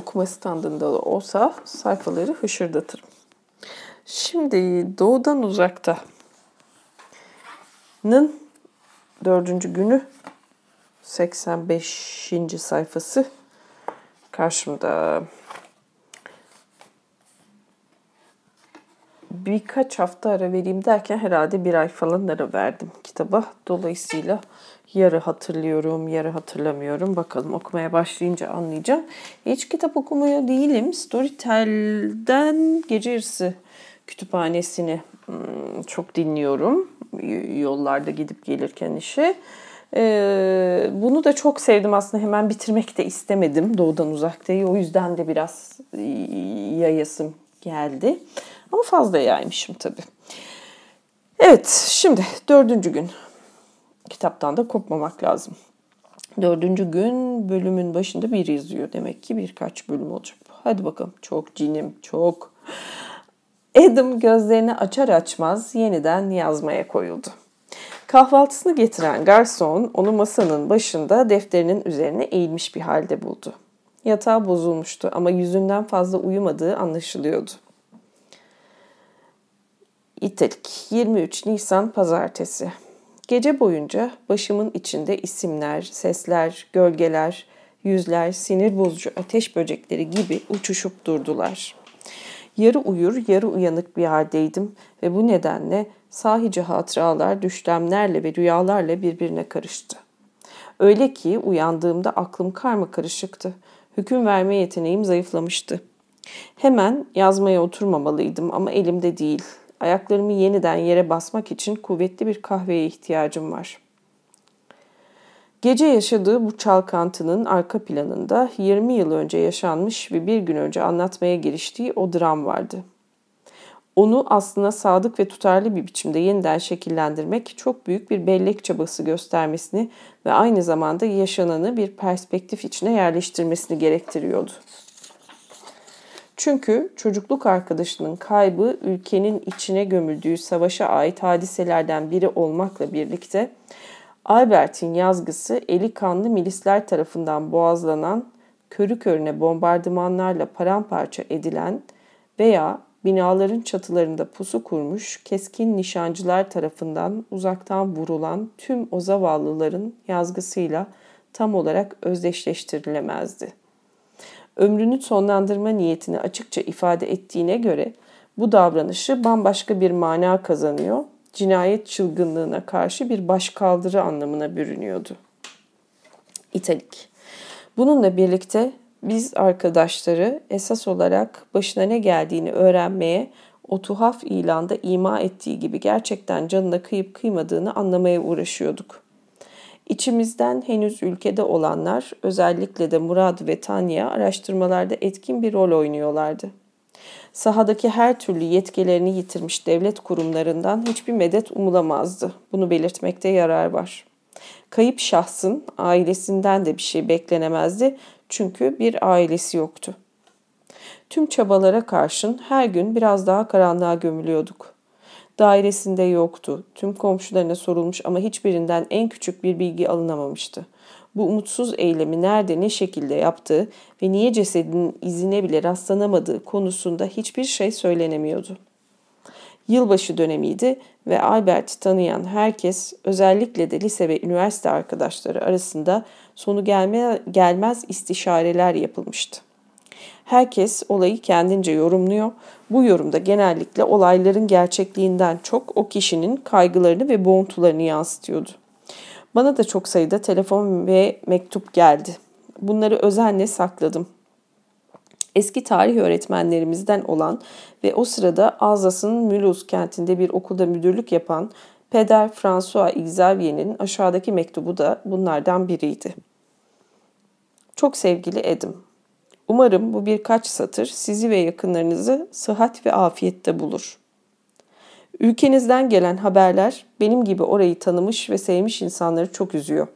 okuma standında da olsa sayfaları hışırdatırım. Şimdi Doğudan Uzakta'nın dördüncü günü 85. sayfası karşımda. Birkaç hafta ara vereyim derken herhalde bir ay falan ara verdim kitaba. Dolayısıyla yarı hatırlıyorum, yarı hatırlamıyorum. Bakalım okumaya başlayınca anlayacağım. Hiç kitap okumaya değilim. Storytel'den Gece Yarısı kütüphanesini hmm, çok dinliyorum. Yollarda gidip gelirken işe. Ee, bunu da çok sevdim aslında hemen bitirmek de istemedim Doğudan Uzakta'yı. O yüzden de biraz yayasım geldi. Ama fazla yaymışım tabii. Evet şimdi dördüncü gün. Kitaptan da kopmamak lazım. Dördüncü gün bölümün başında bir yazıyor. Demek ki birkaç bölüm olacak. Hadi bakalım. Çok cinim, çok. Adam gözlerini açar açmaz yeniden yazmaya koyuldu. Kahvaltısını getiren garson onu masanın başında defterinin üzerine eğilmiş bir halde buldu. Yatağı bozulmuştu ama yüzünden fazla uyumadığı anlaşılıyordu. İtalik 23 Nisan Pazartesi Gece boyunca başımın içinde isimler, sesler, gölgeler, yüzler, sinir bozucu ateş böcekleri gibi uçuşup durdular. Yarı uyur, yarı uyanık bir haldeydim ve bu nedenle sahici hatıralar düşlemlerle ve rüyalarla birbirine karıştı. Öyle ki uyandığımda aklım karma karışıktı. Hüküm verme yeteneğim zayıflamıştı. Hemen yazmaya oturmamalıydım ama elimde değil. Ayaklarımı yeniden yere basmak için kuvvetli bir kahveye ihtiyacım var. Gece yaşadığı bu çalkantının arka planında 20 yıl önce yaşanmış ve bir gün önce anlatmaya giriştiği o dram vardı. Onu aslına sadık ve tutarlı bir biçimde yeniden şekillendirmek çok büyük bir bellek çabası göstermesini ve aynı zamanda yaşananı bir perspektif içine yerleştirmesini gerektiriyordu. Çünkü çocukluk arkadaşının kaybı ülkenin içine gömüldüğü savaşa ait hadiselerden biri olmakla birlikte Albert'in yazgısı eli kanlı milisler tarafından boğazlanan, körü körüne bombardımanlarla paramparça edilen veya binaların çatılarında pusu kurmuş keskin nişancılar tarafından uzaktan vurulan tüm o zavallıların yazgısıyla tam olarak özdeşleştirilemezdi. Ömrünü sonlandırma niyetini açıkça ifade ettiğine göre bu davranışı bambaşka bir mana kazanıyor, cinayet çılgınlığına karşı bir başkaldırı anlamına bürünüyordu. İtalik. Bununla birlikte biz arkadaşları esas olarak başına ne geldiğini öğrenmeye, o tuhaf ilanda ima ettiği gibi gerçekten canına kıyıp kıymadığını anlamaya uğraşıyorduk. İçimizden henüz ülkede olanlar, özellikle de Murad ve Tanya araştırmalarda etkin bir rol oynuyorlardı. Sahadaki her türlü yetkilerini yitirmiş devlet kurumlarından hiçbir medet umulamazdı. Bunu belirtmekte yarar var. Kayıp şahsın ailesinden de bir şey beklenemezdi çünkü bir ailesi yoktu. Tüm çabalara karşın her gün biraz daha karanlığa gömülüyorduk. Dairesinde yoktu. Tüm komşularına sorulmuş ama hiçbirinden en küçük bir bilgi alınamamıştı. Bu umutsuz eylemi nerede ne şekilde yaptığı ve niye cesedinin izine bile rastlanamadığı konusunda hiçbir şey söylenemiyordu. Yılbaşı dönemiydi ve Albert'i tanıyan herkes özellikle de lise ve üniversite arkadaşları arasında sonu gelme, gelmez istişareler yapılmıştı. Herkes olayı kendince yorumluyor. Bu yorumda genellikle olayların gerçekliğinden çok o kişinin kaygılarını ve boğuntularını yansıtıyordu. Bana da çok sayıda telefon ve mektup geldi. Bunları özenle sakladım. Eski tarih öğretmenlerimizden olan ve o sırada Alzas'ın Mulhouse kentinde bir okulda müdürlük yapan Peder François Xavier'in aşağıdaki mektubu da bunlardan biriydi. Çok sevgili Edim, Umarım bu birkaç satır sizi ve yakınlarınızı sıhhat ve afiyette bulur. Ülkenizden gelen haberler benim gibi orayı tanımış ve sevmiş insanları çok üzüyor.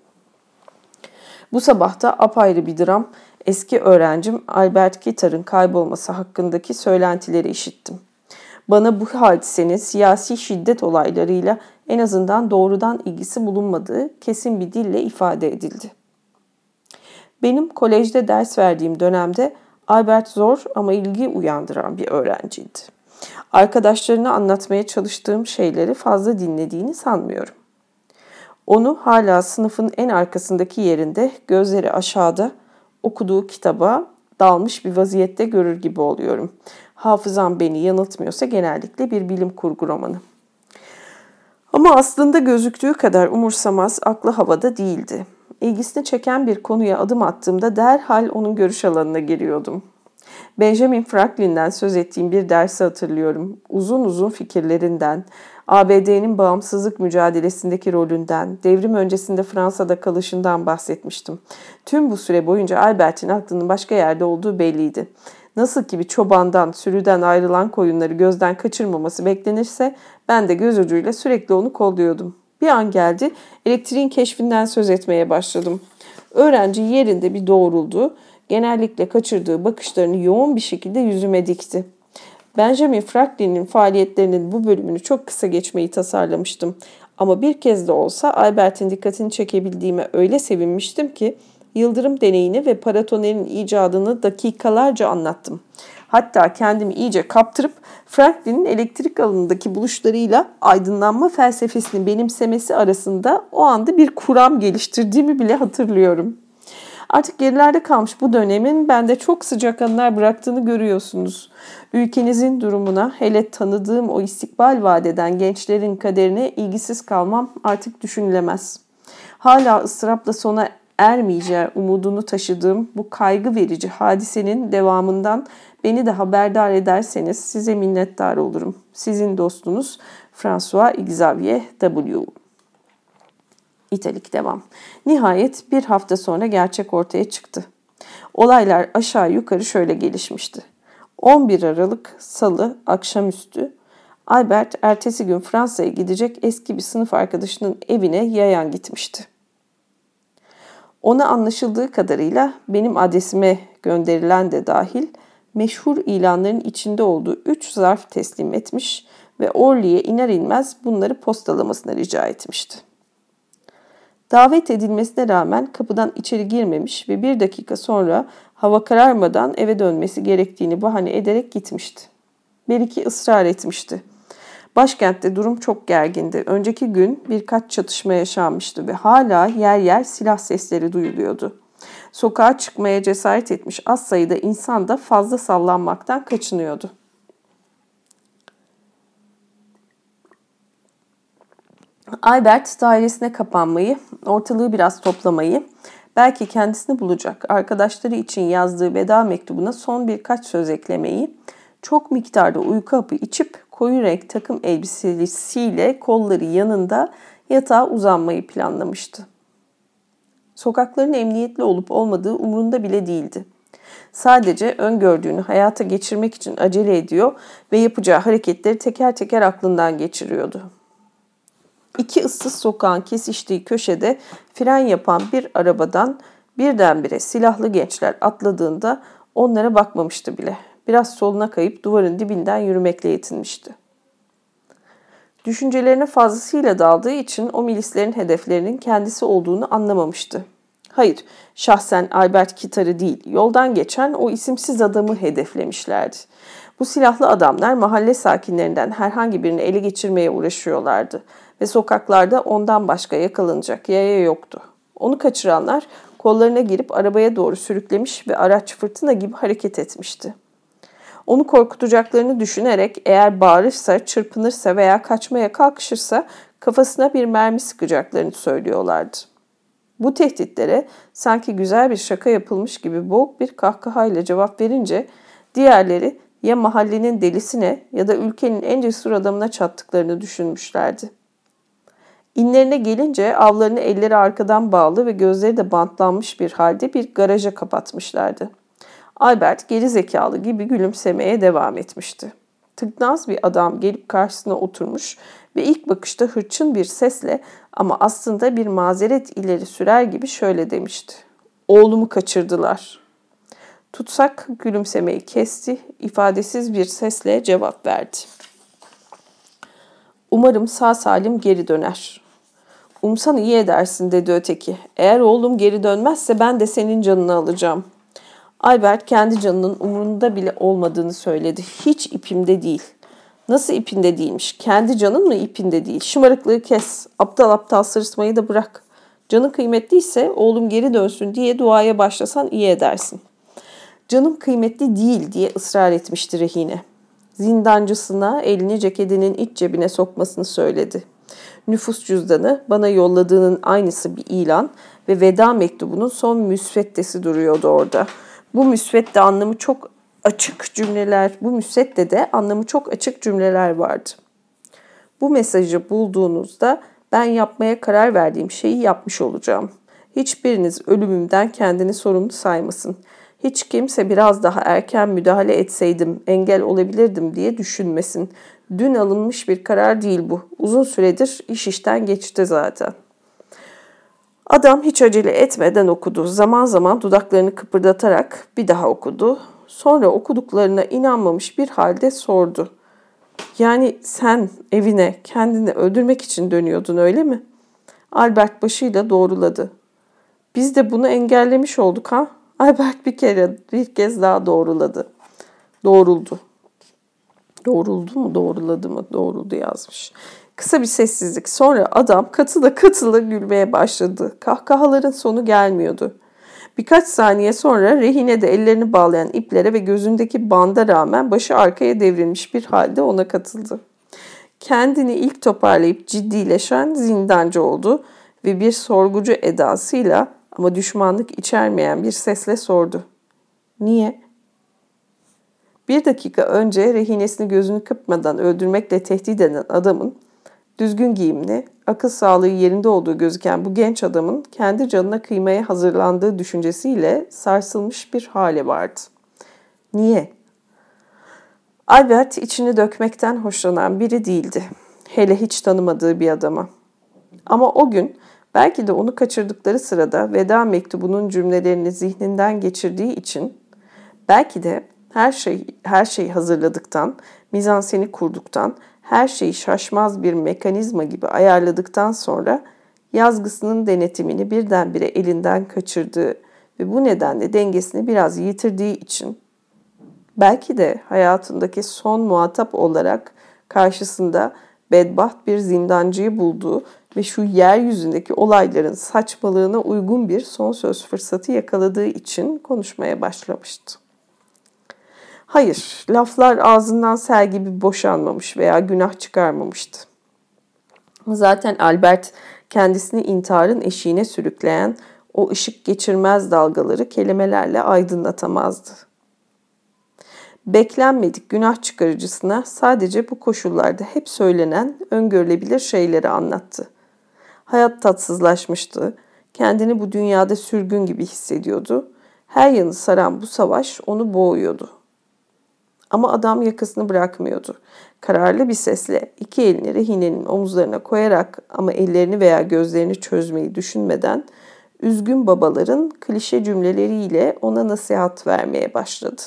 Bu sabah da apayrı bir dram eski öğrencim Albert Gitar'ın kaybolması hakkındaki söylentileri işittim. Bana bu hadisenin siyasi şiddet olaylarıyla en azından doğrudan ilgisi bulunmadığı kesin bir dille ifade edildi. Benim kolejde ders verdiğim dönemde Albert zor ama ilgi uyandıran bir öğrenciydi. Arkadaşlarına anlatmaya çalıştığım şeyleri fazla dinlediğini sanmıyorum. Onu hala sınıfın en arkasındaki yerinde, gözleri aşağıda, okuduğu kitaba dalmış bir vaziyette görür gibi oluyorum. Hafızam beni yanıltmıyorsa genellikle bir bilim kurgu romanı. Ama aslında gözüktüğü kadar umursamaz, aklı havada değildi. İlgisini çeken bir konuya adım attığımda derhal onun görüş alanına giriyordum. Benjamin Franklin'den söz ettiğim bir dersi hatırlıyorum. Uzun uzun fikirlerinden, ABD'nin bağımsızlık mücadelesindeki rolünden, devrim öncesinde Fransa'da kalışından bahsetmiştim. Tüm bu süre boyunca Albert'in aklının başka yerde olduğu belliydi. Nasıl ki bir çobandan, sürüden ayrılan koyunları gözden kaçırmaması beklenirse ben de göz ucuyla sürekli onu kolluyordum. Bir an geldi, elektriğin keşfinden söz etmeye başladım. Öğrenci yerinde bir doğruldu. Genellikle kaçırdığı bakışlarını yoğun bir şekilde yüzüme dikti. Benjamin Franklin'in faaliyetlerinin bu bölümünü çok kısa geçmeyi tasarlamıştım. Ama bir kez de olsa Albert'in dikkatini çekebildiğime öyle sevinmiştim ki yıldırım deneyini ve paratonerin icadını dakikalarca anlattım. Hatta kendimi iyice kaptırıp Franklin'in elektrik alanındaki buluşlarıyla aydınlanma felsefesini benimsemesi arasında o anda bir kuram geliştirdiğimi bile hatırlıyorum. Artık gerilerde kalmış bu dönemin bende çok sıcak anılar bıraktığını görüyorsunuz. Ülkenizin durumuna, hele tanıdığım o istikbal vadeden gençlerin kaderine ilgisiz kalmam artık düşünülemez. Hala ıstırapla sona ermeyeceği umudunu taşıdığım bu kaygı verici hadisenin devamından beni de haberdar ederseniz size minnettar olurum. Sizin dostunuz François Xavier W. İtalik devam. Nihayet bir hafta sonra gerçek ortaya çıktı. Olaylar aşağı yukarı şöyle gelişmişti. 11 Aralık Salı akşamüstü Albert ertesi gün Fransa'ya gidecek eski bir sınıf arkadaşının evine yayan gitmişti. Ona anlaşıldığı kadarıyla benim adresime gönderilen de dahil meşhur ilanların içinde olduğu 3 zarf teslim etmiş ve Orly'e iner inmez bunları postalamasını rica etmişti. Davet edilmesine rağmen kapıdan içeri girmemiş ve bir dakika sonra hava kararmadan eve dönmesi gerektiğini bahane ederek gitmişti. Beriki ısrar etmişti. Başkentte durum çok gergindi. Önceki gün birkaç çatışma yaşanmıştı ve hala yer yer silah sesleri duyuluyordu. Sokağa çıkmaya cesaret etmiş az sayıda insan da fazla sallanmaktan kaçınıyordu. Albert dairesine kapanmayı, ortalığı biraz toplamayı, belki kendisini bulacak arkadaşları için yazdığı veda mektubuna son birkaç söz eklemeyi, çok miktarda uyku hapı içip koyu renk takım elbisesiyle kolları yanında yatağa uzanmayı planlamıştı. Sokakların emniyetli olup olmadığı umurunda bile değildi. Sadece öngördüğünü hayata geçirmek için acele ediyor ve yapacağı hareketleri teker teker aklından geçiriyordu. İki ıssız sokağın kesiştiği köşede fren yapan bir arabadan birdenbire silahlı gençler atladığında onlara bakmamıştı bile. Biraz soluna kayıp duvarın dibinden yürümekle yetinmişti. Düşüncelerine fazlasıyla daldığı için o milislerin hedeflerinin kendisi olduğunu anlamamıştı. Hayır, şahsen Albert Kitar'ı değil, yoldan geçen o isimsiz adamı hedeflemişlerdi. Bu silahlı adamlar mahalle sakinlerinden herhangi birini ele geçirmeye uğraşıyorlardı ve sokaklarda ondan başka yakalanacak yaya yoktu. Onu kaçıranlar kollarına girip arabaya doğru sürüklemiş ve araç fırtına gibi hareket etmişti. Onu korkutacaklarını düşünerek eğer bağırırsa, çırpınırsa veya kaçmaya kalkışırsa kafasına bir mermi sıkacaklarını söylüyorlardı. Bu tehditlere sanki güzel bir şaka yapılmış gibi boğuk bir kahkahayla cevap verince diğerleri ya mahallenin delisine ya da ülkenin en cesur adamına çattıklarını düşünmüşlerdi. İnlerine gelince avlarını elleri arkadan bağlı ve gözleri de bantlanmış bir halde bir garaja kapatmışlardı. Albert geri zekalı gibi gülümsemeye devam etmişti. Tıknaz bir adam gelip karşısına oturmuş ve ilk bakışta hırçın bir sesle ama aslında bir mazeret ileri sürer gibi şöyle demişti. Oğlumu kaçırdılar. Tutsak gülümsemeyi kesti, ifadesiz bir sesle cevap verdi. Umarım sağ salim geri döner. Umsan iyi edersin dedi öteki. Eğer oğlum geri dönmezse ben de senin canını alacağım. Albert kendi canının umurunda bile olmadığını söyledi. Hiç ipimde değil. Nasıl ipinde değilmiş? Kendi canın mı ipinde değil? Şımarıklığı kes. Aptal aptal sırıtmayı da bırak. Canın kıymetliyse oğlum geri dönsün diye duaya başlasan iyi edersin. Canım kıymetli değil diye ısrar etmişti rehine. Zindancısına elini ceketinin iç cebine sokmasını söyledi. Nüfus cüzdanı bana yolladığının aynısı bir ilan ve veda mektubunun son müsveddesi duruyordu orada. Bu müsvedde anlamı çok açık cümleler, bu müsvedde de anlamı çok açık cümleler vardı. Bu mesajı bulduğunuzda ben yapmaya karar verdiğim şeyi yapmış olacağım. Hiçbiriniz ölümümden kendini sorumlu saymasın. Hiç kimse biraz daha erken müdahale etseydim engel olabilirdim diye düşünmesin. Dün alınmış bir karar değil bu. Uzun süredir iş işten geçti zaten. Adam hiç acele etmeden okudu. Zaman zaman dudaklarını kıpırdatarak bir daha okudu. Sonra okuduklarına inanmamış bir halde sordu. Yani sen evine kendini öldürmek için dönüyordun öyle mi? Albert başıyla doğruladı. Biz de bunu engellemiş olduk ha? Albert bir kere bir kez daha doğruladı. Doğruldu. Doğruldu mu doğruladı mı doğruldu yazmış. Kısa bir sessizlik. Sonra adam katıla katıla gülmeye başladı. Kahkahaların sonu gelmiyordu. Birkaç saniye sonra rehine de ellerini bağlayan iplere ve gözündeki banda rağmen başı arkaya devrilmiş bir halde ona katıldı. Kendini ilk toparlayıp ciddileşen zindancı oldu ve bir sorgucu edasıyla ama düşmanlık içermeyen bir sesle sordu. Niye? Bir dakika önce rehinesini gözünü kırpmadan öldürmekle tehdit eden adamın düzgün giyimli, akıl sağlığı yerinde olduğu gözüken bu genç adamın kendi canına kıymaya hazırlandığı düşüncesiyle sarsılmış bir hali vardı. Niye? Albert içini dökmekten hoşlanan biri değildi. Hele hiç tanımadığı bir adama. Ama o gün belki de onu kaçırdıkları sırada veda mektubunun cümlelerini zihninden geçirdiği için belki de her şey her şeyi hazırladıktan, mizanseni kurduktan, her şeyi şaşmaz bir mekanizma gibi ayarladıktan sonra yazgısının denetimini birdenbire elinden kaçırdığı ve bu nedenle dengesini biraz yitirdiği için belki de hayatındaki son muhatap olarak karşısında bedbaht bir zindancıyı bulduğu ve şu yeryüzündeki olayların saçmalığına uygun bir son söz fırsatı yakaladığı için konuşmaya başlamıştı. Hayır, laflar ağzından sel gibi boşanmamış veya günah çıkarmamıştı. Zaten Albert kendisini intiharın eşiğine sürükleyen o ışık geçirmez dalgaları kelimelerle aydınlatamazdı. Beklenmedik günah çıkarıcısına sadece bu koşullarda hep söylenen öngörülebilir şeyleri anlattı. Hayat tatsızlaşmıştı, kendini bu dünyada sürgün gibi hissediyordu. Her yanı saran bu savaş onu boğuyordu. Ama adam yakasını bırakmıyordu. Kararlı bir sesle iki elini rehinenin omuzlarına koyarak ama ellerini veya gözlerini çözmeyi düşünmeden üzgün babaların klişe cümleleriyle ona nasihat vermeye başladı.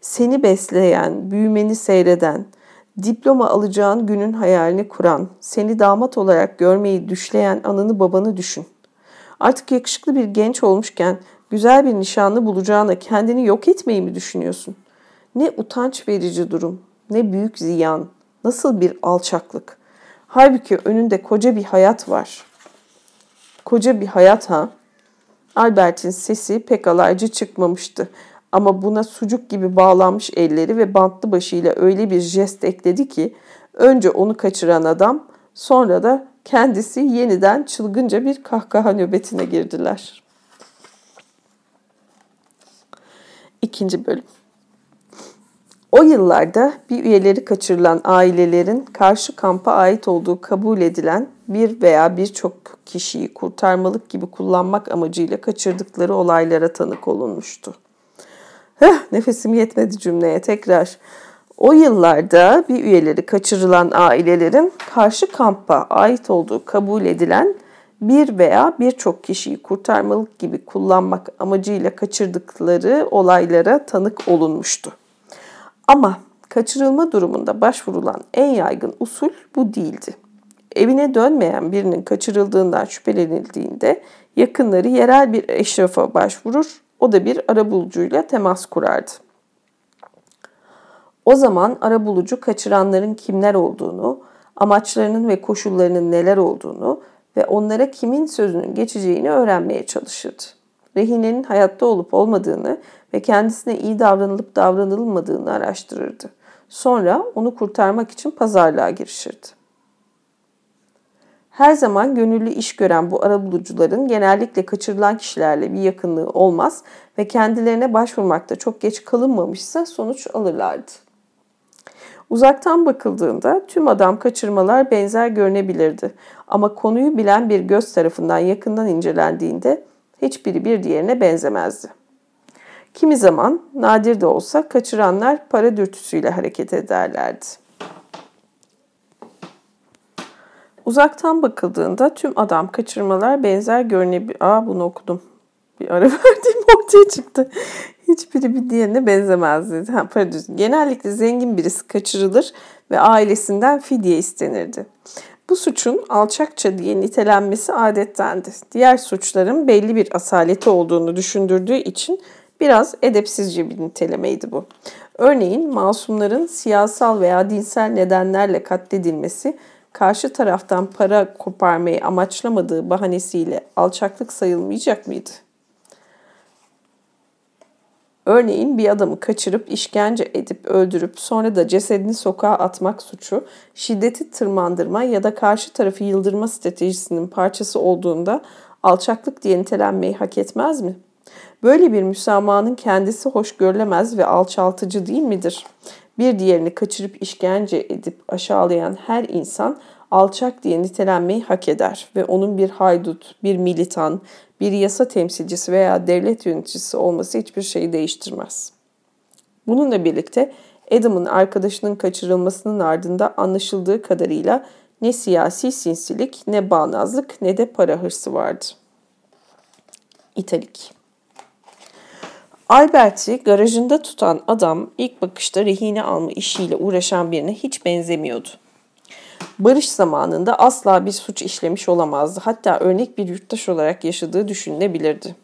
Seni besleyen, büyümeni seyreden, diploma alacağın günün hayalini kuran, seni damat olarak görmeyi düşleyen anını babanı düşün. Artık yakışıklı bir genç olmuşken güzel bir nişanlı bulacağına kendini yok etmeyi mi düşünüyorsun?'' Ne utanç verici durum, ne büyük ziyan, nasıl bir alçaklık. Halbuki önünde koca bir hayat var. Koca bir hayat ha. Albert'in sesi pek alaycı çıkmamıştı. Ama buna sucuk gibi bağlanmış elleri ve bantlı başıyla öyle bir jest ekledi ki önce onu kaçıran adam sonra da kendisi yeniden çılgınca bir kahkaha nöbetine girdiler. İkinci bölüm. O yıllarda bir üyeleri kaçırılan ailelerin karşı kampa ait olduğu kabul edilen bir veya birçok kişiyi kurtarmalık gibi kullanmak amacıyla kaçırdıkları olaylara tanık olunmuştu. Heh, nefesim yetmedi cümleye tekrar. O yıllarda bir üyeleri kaçırılan ailelerin karşı kampa ait olduğu kabul edilen bir veya birçok kişiyi kurtarmalık gibi kullanmak amacıyla kaçırdıkları olaylara tanık olunmuştu. Ama kaçırılma durumunda başvurulan en yaygın usul bu değildi. Evine dönmeyen birinin kaçırıldığından şüphelenildiğinde yakınları yerel bir eşrafa başvurur O da bir arabulucuyla temas kurardı. O zaman arabulucu kaçıranların kimler olduğunu, amaçlarının ve koşullarının neler olduğunu ve onlara kimin sözünün geçeceğini öğrenmeye çalışırdı. Rehinenin hayatta olup olmadığını ve kendisine iyi davranılıp davranılmadığını araştırırdı. Sonra onu kurtarmak için pazarlığa girişirdi. Her zaman gönüllü iş gören bu arabulucuların genellikle kaçırılan kişilerle bir yakınlığı olmaz ve kendilerine başvurmakta çok geç kalınmamışsa sonuç alırlardı. Uzaktan bakıldığında tüm adam kaçırmalar benzer görünebilirdi ama konuyu bilen bir göz tarafından yakından incelendiğinde hiçbiri bir diğerine benzemezdi. Kimi zaman nadir de olsa kaçıranlar para dürtüsüyle hareket ederlerdi. Uzaktan bakıldığında tüm adam kaçırmalar benzer görünebilir. Aa bunu okudum. Bir ara verdiğim ortaya çıktı. Hiçbiri bir diğerine benzemezdi. Ha, pardon. Genellikle zengin birisi kaçırılır ve ailesinden fidye istenirdi. Bu suçun alçakça diye nitelenmesi adettendi. Diğer suçların belli bir asaleti olduğunu düşündürdüğü için biraz edepsizce bir nitelemeydi bu. Örneğin masumların siyasal veya dinsel nedenlerle katledilmesi karşı taraftan para koparmayı amaçlamadığı bahanesiyle alçaklık sayılmayacak mıydı? Örneğin bir adamı kaçırıp işkence edip öldürüp sonra da cesedini sokağa atmak suçu şiddeti tırmandırma ya da karşı tarafı yıldırma stratejisinin parçası olduğunda alçaklık diye nitelenmeyi hak etmez mi? Böyle bir müsamahanın kendisi hoş görülemez ve alçaltıcı değil midir? Bir diğerini kaçırıp işkence edip aşağılayan her insan alçak diye nitelenmeyi hak eder ve onun bir haydut, bir militan, bir yasa temsilcisi veya devlet yöneticisi olması hiçbir şeyi değiştirmez. Bununla birlikte Adam'ın arkadaşının kaçırılmasının ardında anlaşıldığı kadarıyla ne siyasi sinsilik, ne bağnazlık, ne de para hırsı vardı. İtalik Albert'i garajında tutan adam ilk bakışta rehine alma işiyle uğraşan birine hiç benzemiyordu. Barış zamanında asla bir suç işlemiş olamazdı. Hatta örnek bir yurttaş olarak yaşadığı düşünülebilirdi.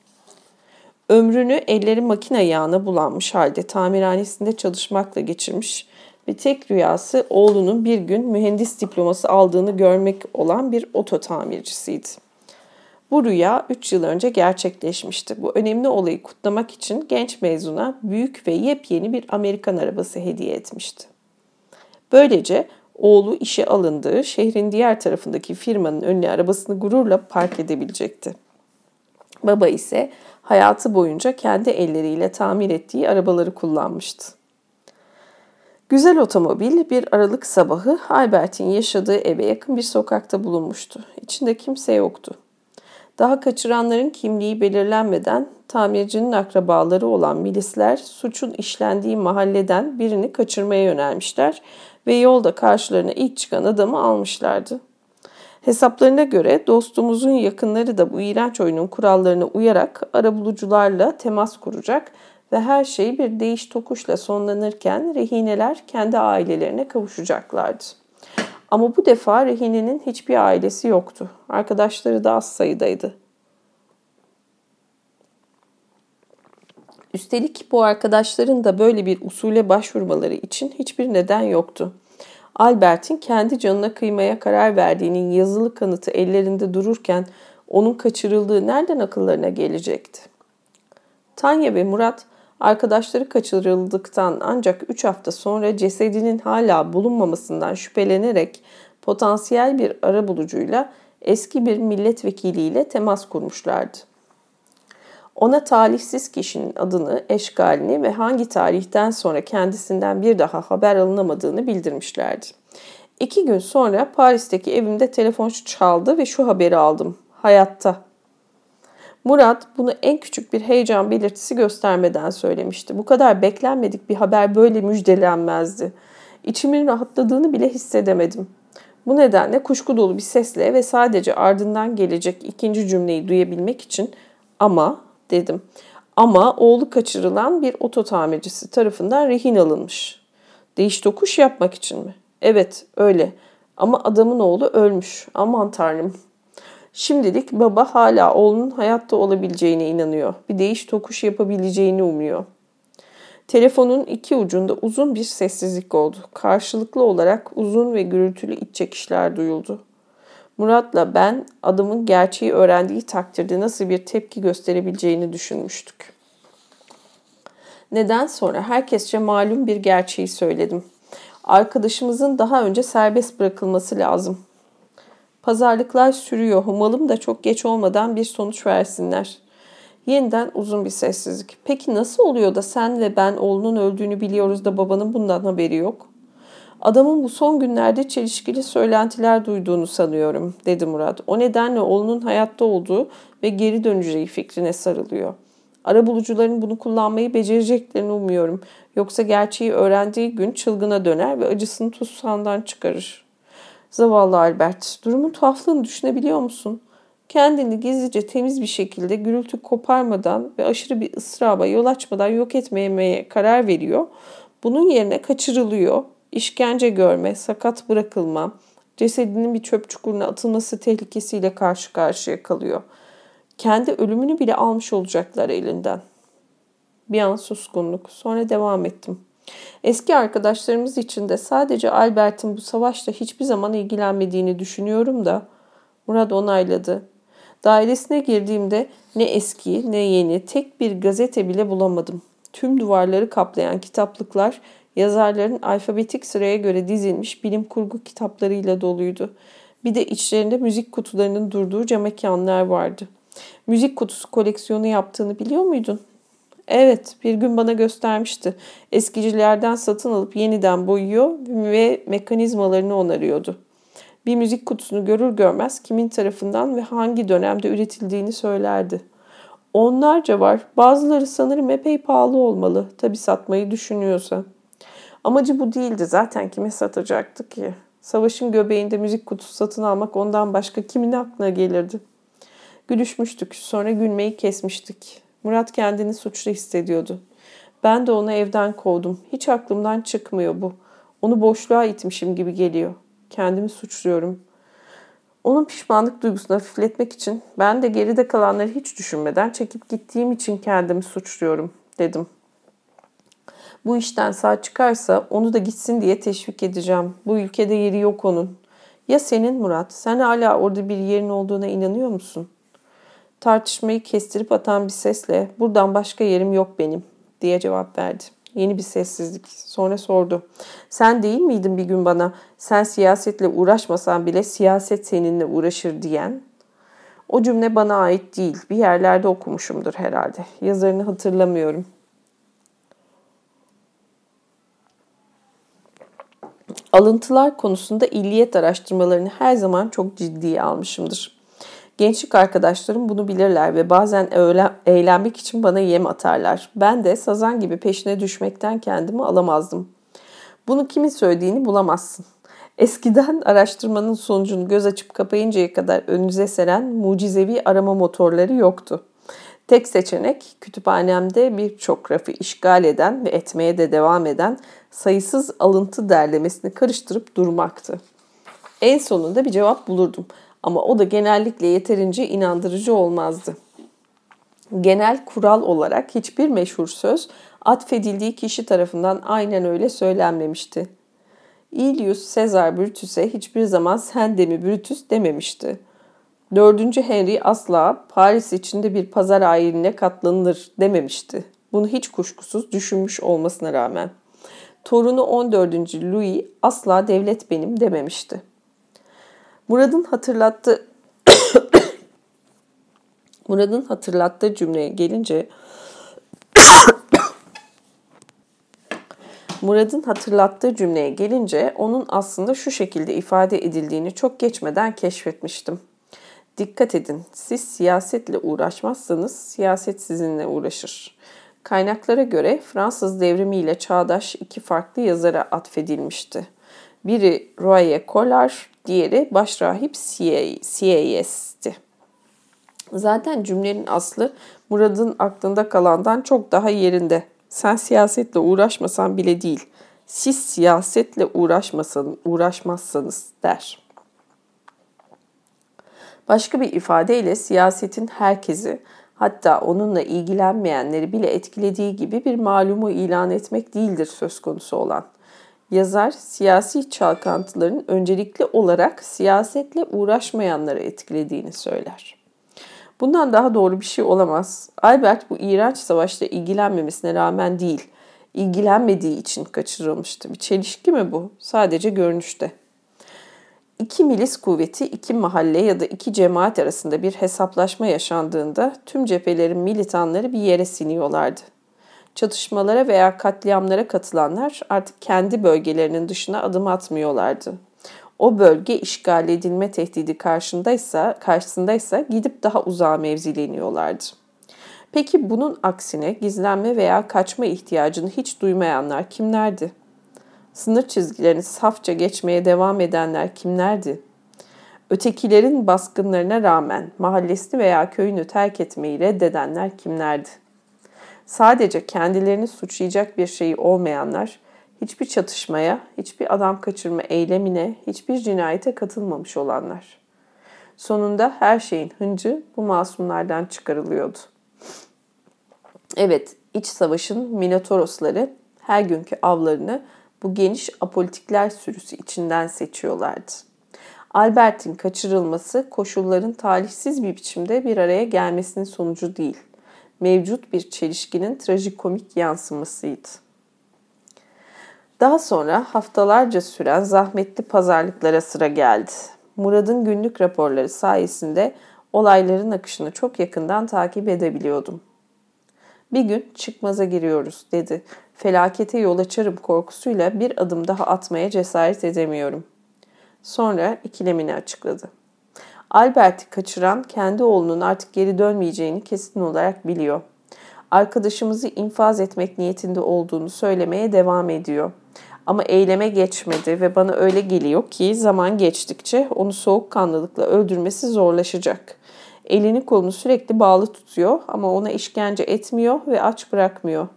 Ömrünü elleri makine yağına bulanmış halde tamirhanesinde çalışmakla geçirmiş ve tek rüyası oğlunun bir gün mühendis diploması aldığını görmek olan bir oto tamircisiydi. Bu rüya 3 yıl önce gerçekleşmişti. Bu önemli olayı kutlamak için genç mezuna büyük ve yepyeni bir Amerikan arabası hediye etmişti. Böylece oğlu işe alındığı şehrin diğer tarafındaki firmanın önüne arabasını gururla park edebilecekti. Baba ise hayatı boyunca kendi elleriyle tamir ettiği arabaları kullanmıştı. Güzel otomobil bir Aralık sabahı Albert'in yaşadığı eve yakın bir sokakta bulunmuştu. İçinde kimse yoktu. Daha kaçıranların kimliği belirlenmeden tamircinin akrabaları olan milisler suçun işlendiği mahalleden birini kaçırmaya yönelmişler ve yolda karşılarına ilk çıkan adamı almışlardı. Hesaplarına göre dostumuzun yakınları da bu iğrenç oyunun kurallarına uyarak arabulucularla temas kuracak ve her şey bir değiş tokuşla sonlanırken rehineler kendi ailelerine kavuşacaklardı. Ama bu defa rehinenin hiçbir ailesi yoktu. Arkadaşları da az sayıdaydı. Üstelik bu arkadaşların da böyle bir usule başvurmaları için hiçbir neden yoktu. Albert'in kendi canına kıymaya karar verdiğinin yazılı kanıtı ellerinde dururken onun kaçırıldığı nereden akıllarına gelecekti? Tanya ve Murat arkadaşları kaçırıldıktan ancak 3 hafta sonra cesedinin hala bulunmamasından şüphelenerek potansiyel bir arabulucuyla eski bir milletvekiliyle temas kurmuşlardı. Ona talihsiz kişinin adını, eşgalini ve hangi tarihten sonra kendisinden bir daha haber alınamadığını bildirmişlerdi. İki gün sonra Paris'teki evimde telefon çaldı ve şu haberi aldım. Hayatta. Murat bunu en küçük bir heyecan belirtisi göstermeden söylemişti. Bu kadar beklenmedik bir haber böyle müjdelenmezdi. İçimin rahatladığını bile hissedemedim. Bu nedenle kuşku dolu bir sesle ve sadece ardından gelecek ikinci cümleyi duyabilmek için ama dedim. Ama oğlu kaçırılan bir oto tamircisi tarafından rehin alınmış. Değiş tokuş yapmak için mi? Evet öyle. Ama adamın oğlu ölmüş. Aman tanrım. Şimdilik baba hala oğlunun hayatta olabileceğine inanıyor. Bir değiş tokuş yapabileceğini umuyor. Telefonun iki ucunda uzun bir sessizlik oldu. Karşılıklı olarak uzun ve gürültülü iç çekişler duyuldu. Murat'la ben adamın gerçeği öğrendiği takdirde nasıl bir tepki gösterebileceğini düşünmüştük. Neden sonra herkesçe malum bir gerçeği söyledim. Arkadaşımızın daha önce serbest bırakılması lazım. Pazarlıklar sürüyor. Umalım da çok geç olmadan bir sonuç versinler. Yeniden uzun bir sessizlik. Peki nasıl oluyor da sen ve ben oğlunun öldüğünü biliyoruz da babanın bundan haberi yok? Adamın bu son günlerde çelişkili söylentiler duyduğunu sanıyorum, dedi Murat. O nedenle oğlunun hayatta olduğu ve geri döneceği fikrine sarılıyor. Arabulucuların bunu kullanmayı becereceklerini umuyorum. Yoksa gerçeği öğrendiği gün çılgına döner ve acısını tutsağından çıkarır. Zavallı Albert, durumun tuhaflığını düşünebiliyor musun? Kendini gizlice temiz bir şekilde gürültü koparmadan ve aşırı bir ısraba yol açmadan yok etmemeye karar veriyor. Bunun yerine kaçırılıyor, işkence görme, sakat bırakılma, cesedinin bir çöp çukuruna atılması tehlikesiyle karşı karşıya kalıyor. Kendi ölümünü bile almış olacaklar elinden. Bir an suskunluk. Sonra devam ettim. Eski arkadaşlarımız için de sadece Albert'in bu savaşla hiçbir zaman ilgilenmediğini düşünüyorum da Murat onayladı. Dairesine girdiğimde ne eski ne yeni tek bir gazete bile bulamadım. Tüm duvarları kaplayan kitaplıklar yazarların alfabetik sıraya göre dizilmiş bilim kurgu kitaplarıyla doluydu. Bir de içlerinde müzik kutularının durduğu cam vardı. Müzik kutusu koleksiyonu yaptığını biliyor muydun? Evet, bir gün bana göstermişti. Eskicilerden satın alıp yeniden boyuyor ve mekanizmalarını onarıyordu. Bir müzik kutusunu görür görmez kimin tarafından ve hangi dönemde üretildiğini söylerdi. Onlarca var. Bazıları sanırım epey pahalı olmalı. Tabi satmayı düşünüyorsa. Amacı bu değildi. Zaten kime satacaktı ki? Savaşın göbeğinde müzik kutusu satın almak ondan başka kimin aklına gelirdi? Gülüşmüştük. Sonra gülmeyi kesmiştik. Murat kendini suçlu hissediyordu. Ben de onu evden kovdum. Hiç aklımdan çıkmıyor bu. Onu boşluğa itmişim gibi geliyor. Kendimi suçluyorum. Onun pişmanlık duygusunu hafifletmek için ben de geride kalanları hiç düşünmeden çekip gittiğim için kendimi suçluyorum dedim. Bu işten sağ çıkarsa onu da gitsin diye teşvik edeceğim. Bu ülkede yeri yok onun. Ya senin Murat? Sen hala orada bir yerin olduğuna inanıyor musun? Tartışmayı kestirip atan bir sesle buradan başka yerim yok benim diye cevap verdi. Yeni bir sessizlik. Sonra sordu. Sen değil miydin bir gün bana sen siyasetle uğraşmasan bile siyaset seninle uğraşır diyen? O cümle bana ait değil. Bir yerlerde okumuşumdur herhalde. Yazarını hatırlamıyorum. Alıntılar konusunda illiyet araştırmalarını her zaman çok ciddiye almışımdır. Gençlik arkadaşlarım bunu bilirler ve bazen eğlenmek için bana yem atarlar. Ben de sazan gibi peşine düşmekten kendimi alamazdım. Bunu kimin söylediğini bulamazsın. Eskiden araştırmanın sonucunu göz açıp kapayıncaya kadar önünüze seren mucizevi arama motorları yoktu. Tek seçenek kütüphanemde birçok rafı işgal eden ve etmeye de devam eden sayısız alıntı derlemesini karıştırıp durmaktı. En sonunda bir cevap bulurdum ama o da genellikle yeterince inandırıcı olmazdı. Genel kural olarak hiçbir meşhur söz atfedildiği kişi tarafından aynen öyle söylenmemişti. Ilius Caesar Brutus'e hiçbir zaman sen de mi Brutus dememişti. 4. Henry asla Paris içinde bir pazar ayiline katlanılır dememişti. Bunu hiç kuşkusuz düşünmüş olmasına rağmen. Torunu 14. Louis asla devlet benim dememişti. Murad'ın hatırlattığı Murad'ın hatırlattığı cümleye gelince Murad'ın hatırlattığı cümleye gelince onun aslında şu şekilde ifade edildiğini çok geçmeden keşfetmiştim. Dikkat edin, siz siyasetle uğraşmazsanız siyaset sizinle uğraşır. Kaynaklara göre Fransız devrimi ile çağdaş iki farklı yazara atfedilmişti. Biri Roye Collard, diğeri başrahip CAS'ti. Zaten cümlenin aslı Murad'ın aklında kalandan çok daha yerinde. Sen siyasetle uğraşmasan bile değil, siz siyasetle uğraşmasan, uğraşmazsanız der. Başka bir ifadeyle siyasetin herkesi, hatta onunla ilgilenmeyenleri bile etkilediği gibi bir malumu ilan etmek değildir söz konusu olan. Yazar siyasi çalkantıların öncelikli olarak siyasetle uğraşmayanları etkilediğini söyler. Bundan daha doğru bir şey olamaz. Albert bu iğrenç savaşta ilgilenmemesine rağmen değil, ilgilenmediği için kaçırılmıştı. Bir çelişki mi bu? Sadece görünüşte. İki milis kuvveti, iki mahalle ya da iki cemaat arasında bir hesaplaşma yaşandığında tüm cephelerin militanları bir yere siniyorlardı. Çatışmalara veya katliamlara katılanlar artık kendi bölgelerinin dışına adım atmıyorlardı. O bölge işgal edilme tehdidi karşındaysa, karşısındaysa gidip daha uzağa mevzileniyorlardı. Peki bunun aksine gizlenme veya kaçma ihtiyacını hiç duymayanlar kimlerdi? Sınır çizgilerini safça geçmeye devam edenler kimlerdi? Ötekilerin baskınlarına rağmen mahallesini veya köyünü terk etmeyi reddedenler kimlerdi? Sadece kendilerini suçlayacak bir şeyi olmayanlar, hiçbir çatışmaya, hiçbir adam kaçırma eylemine, hiçbir cinayete katılmamış olanlar. Sonunda her şeyin hıncı bu masumlardan çıkarılıyordu. Evet, iç savaşın Minotorosları her günkü avlarını bu geniş apolitikler sürüsü içinden seçiyorlardı. Albert'in kaçırılması koşulların talihsiz bir biçimde bir araya gelmesinin sonucu değil, mevcut bir çelişkinin trajikomik yansımasıydı. Daha sonra haftalarca süren zahmetli pazarlıklara sıra geldi. Murad'ın günlük raporları sayesinde olayların akışını çok yakından takip edebiliyordum. Bir gün çıkmaza giriyoruz dedi. Felakete yol açarım korkusuyla bir adım daha atmaya cesaret edemiyorum. Sonra ikilemini açıkladı. Albert'i kaçıran kendi oğlunun artık geri dönmeyeceğini kesin olarak biliyor. Arkadaşımızı infaz etmek niyetinde olduğunu söylemeye devam ediyor. Ama eyleme geçmedi ve bana öyle geliyor ki zaman geçtikçe onu soğukkanlılıkla öldürmesi zorlaşacak. Elini kolunu sürekli bağlı tutuyor ama ona işkence etmiyor ve aç bırakmıyor.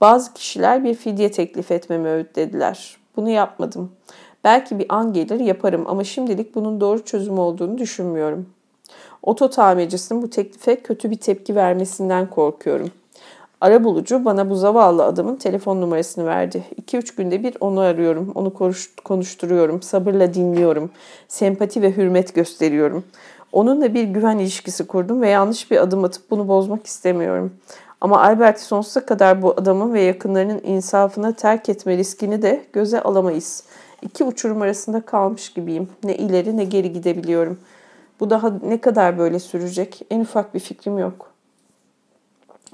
Bazı kişiler bir fidye teklif etmemi öğütlediler. Bunu yapmadım. Belki bir an gelir yaparım ama şimdilik bunun doğru çözüm olduğunu düşünmüyorum. Oto tamircisinin bu teklife kötü bir tepki vermesinden korkuyorum. Ara bulucu bana bu zavallı adamın telefon numarasını verdi. 2-3 günde bir onu arıyorum, onu konuşturuyorum, sabırla dinliyorum, sempati ve hürmet gösteriyorum. Onunla bir güven ilişkisi kurdum ve yanlış bir adım atıp bunu bozmak istemiyorum. Ama Albert sonsuza kadar bu adamın ve yakınlarının insafına terk etme riskini de göze alamayız. İki uçurum arasında kalmış gibiyim. Ne ileri ne geri gidebiliyorum. Bu daha ne kadar böyle sürecek? En ufak bir fikrim yok.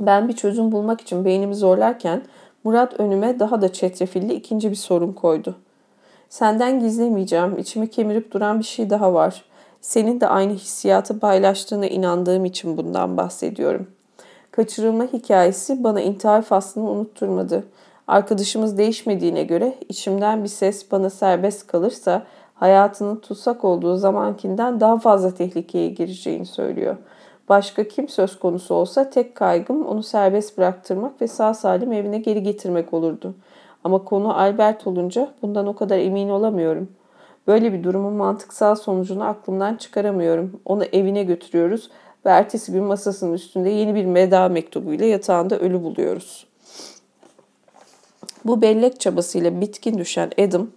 Ben bir çözüm bulmak için beynimi zorlarken Murat önüme daha da çetrefilli ikinci bir sorun koydu. Senden gizlemeyeceğim, içimi kemirip duran bir şey daha var. Senin de aynı hissiyatı paylaştığına inandığım için bundan bahsediyorum. Kaçırılma hikayesi bana intihar faslını unutturmadı. Arkadaşımız değişmediğine göre içimden bir ses bana serbest kalırsa hayatının tutsak olduğu zamankinden daha fazla tehlikeye gireceğini söylüyor. Başka kim söz konusu olsa tek kaygım onu serbest bıraktırmak ve sağ salim evine geri getirmek olurdu. Ama konu Albert olunca bundan o kadar emin olamıyorum. Böyle bir durumun mantıksal sonucunu aklımdan çıkaramıyorum. Onu evine götürüyoruz ve ertesi gün masasının üstünde yeni bir meda mektubuyla yatağında ölü buluyoruz. Bu bellek çabasıyla bitkin düşen Adam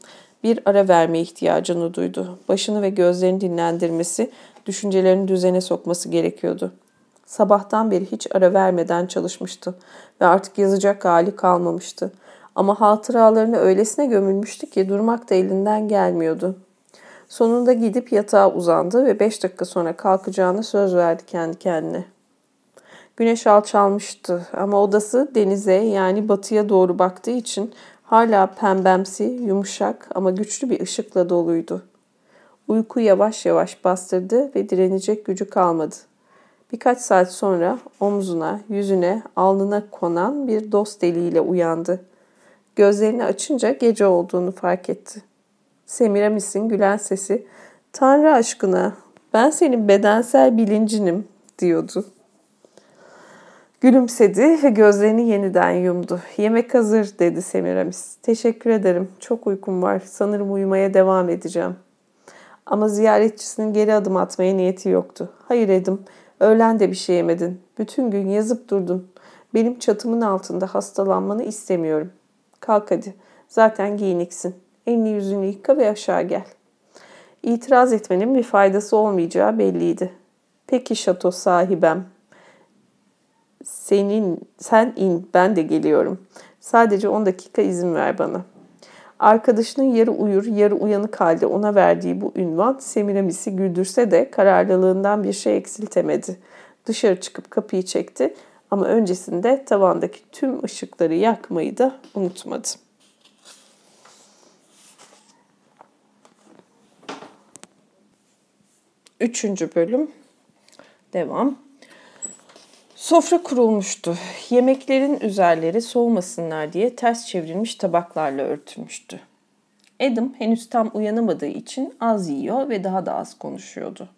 bir ara verme ihtiyacını duydu. Başını ve gözlerini dinlendirmesi, düşüncelerini düzene sokması gerekiyordu. Sabahtan beri hiç ara vermeden çalışmıştı ve artık yazacak hali kalmamıştı. Ama hatıralarını öylesine gömülmüştü ki durmak da elinden gelmiyordu. Sonunda gidip yatağa uzandı ve beş dakika sonra kalkacağını söz verdi kendi kendine. Güneş alçalmıştı ama odası denize yani batıya doğru baktığı için hala pembemsi, yumuşak ama güçlü bir ışıkla doluydu. Uyku yavaş yavaş bastırdı ve direnecek gücü kalmadı. Birkaç saat sonra omzuna, yüzüne, alnına konan bir dost eliyle uyandı. Gözlerini açınca gece olduğunu fark etti. Semiramis'in gülen sesi, ''Tanrı aşkına, ben senin bedensel bilincinim.'' diyordu. Gülümsedi ve gözlerini yeniden yumdu. Yemek hazır dedi Semiramis. Teşekkür ederim. Çok uykum var. Sanırım uyumaya devam edeceğim. Ama ziyaretçisinin geri adım atmaya niyeti yoktu. Hayır Edim, öğlen de bir şey yemedin. Bütün gün yazıp durdun. Benim çatımın altında hastalanmanı istemiyorum. Kalk hadi. Zaten giyiniksin. Elini yüzünü yıka ve aşağı gel. İtiraz etmenin bir faydası olmayacağı belliydi. Peki şato sahibem. Senin, sen in, ben de geliyorum. Sadece 10 dakika izin ver bana. Arkadaşının yarı uyur, yarı uyanık halde ona verdiği bu ünvan Semiramis'i güldürse de kararlılığından bir şey eksiltemedi. Dışarı çıkıp kapıyı çekti ama öncesinde tavandaki tüm ışıkları yakmayı da unutmadı. Üçüncü bölüm. Devam. Sofra kurulmuştu. Yemeklerin üzerleri soğumasınlar diye ters çevrilmiş tabaklarla örtülmüştü. Adam henüz tam uyanamadığı için az yiyor ve daha da az konuşuyordu.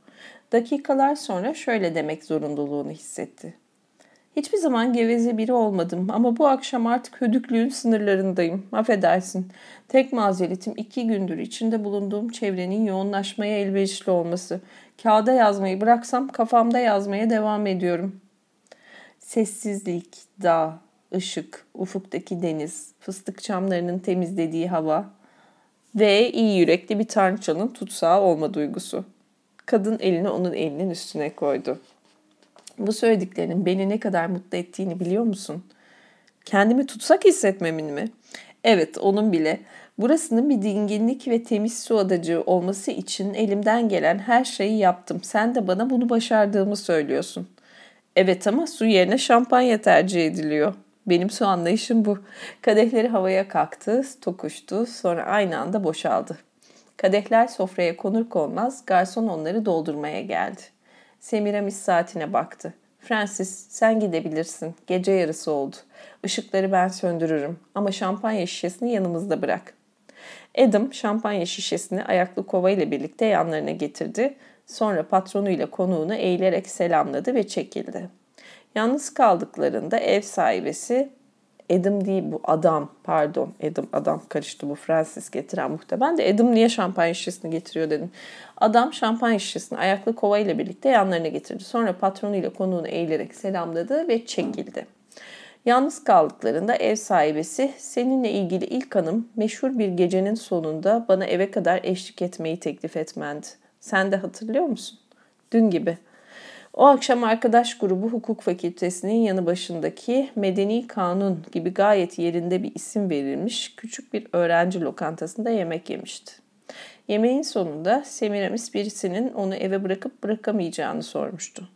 Dakikalar sonra şöyle demek zorunluluğunu hissetti. Hiçbir zaman geveze biri olmadım ama bu akşam artık hödüklüğün sınırlarındayım. Affedersin. Tek mazeretim iki gündür içinde bulunduğum çevrenin yoğunlaşmaya elverişli olması. Kağıda yazmayı bıraksam kafamda yazmaya devam ediyorum. Sessizlik, dağ, ışık, ufuktaki deniz, fıstık çamlarının temizlediği hava ve iyi yürekli bir tanrıçanın tutsağı olma duygusu. Kadın elini onun elinin üstüne koydu. Bu söylediklerinin beni ne kadar mutlu ettiğini biliyor musun? Kendimi tutsak hissetmemin mi? Evet, onun bile. Burasının bir dinginlik ve temiz su adacığı olması için elimden gelen her şeyi yaptım. Sen de bana bunu başardığımı söylüyorsun. Evet ama su yerine şampanya tercih ediliyor. Benim su anlayışım bu. Kadehleri havaya kalktı, tokuştu, sonra aynı anda boşaldı. Kadehler sofraya konur konmaz garson onları doldurmaya geldi. Semiramis saatine baktı. Francis sen gidebilirsin. Gece yarısı oldu. Işıkları ben söndürürüm ama şampanya şişesini yanımızda bırak. Adam şampanya şişesini ayaklı kova ile birlikte yanlarına getirdi. Sonra patronuyla konuğunu eğilerek selamladı ve çekildi. Yalnız kaldıklarında ev sahibesi Adam değil bu adam pardon Adam adam karıştı bu Francis getiren muhtemelen de Adam niye şampanya şişesini getiriyor dedim. Adam şampanya şişesini ayaklı kova ile birlikte yanlarına getirdi. Sonra patronuyla konuğunu eğilerek selamladı ve çekildi. Yalnız kaldıklarında ev sahibesi seninle ilgili ilk hanım meşhur bir gecenin sonunda bana eve kadar eşlik etmeyi teklif etmendi. Sen de hatırlıyor musun? Dün gibi. O akşam arkadaş grubu hukuk fakültesinin yanı başındaki Medeni Kanun gibi gayet yerinde bir isim verilmiş küçük bir öğrenci lokantasında yemek yemişti. Yemeğin sonunda Semiramis birisinin onu eve bırakıp bırakamayacağını sormuştu.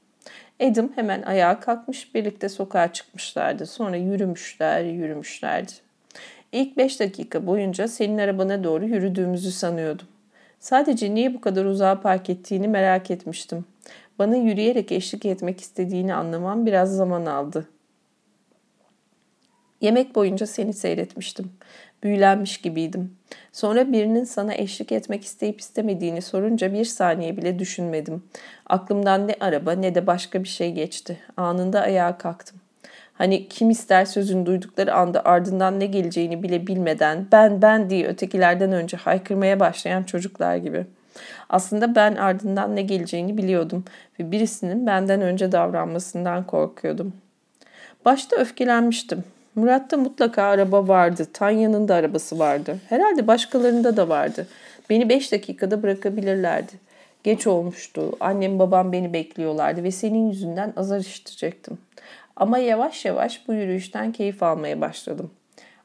Adam hemen ayağa kalkmış birlikte sokağa çıkmışlardı. Sonra yürümüşler, yürümüşlerdi. İlk beş dakika boyunca senin arabana doğru yürüdüğümüzü sanıyordum. Sadece niye bu kadar uzağa park ettiğini merak etmiştim. Bana yürüyerek eşlik etmek istediğini anlamam biraz zaman aldı. Yemek boyunca seni seyretmiştim. Büyülenmiş gibiydim. Sonra birinin sana eşlik etmek isteyip istemediğini sorunca bir saniye bile düşünmedim. Aklımdan ne araba ne de başka bir şey geçti. Anında ayağa kalktım. Hani kim ister sözünü duydukları anda ardından ne geleceğini bile bilmeden ben ben diye ötekilerden önce haykırmaya başlayan çocuklar gibi. Aslında ben ardından ne geleceğini biliyordum ve birisinin benden önce davranmasından korkuyordum. Başta öfkelenmiştim. Murat'ta mutlaka araba vardı. Tanya'nın da arabası vardı. Herhalde başkalarında da vardı. Beni beş dakikada bırakabilirlerdi. Geç olmuştu. Annem babam beni bekliyorlardı ve senin yüzünden azar işitecektim. Ama yavaş yavaş bu yürüyüşten keyif almaya başladım.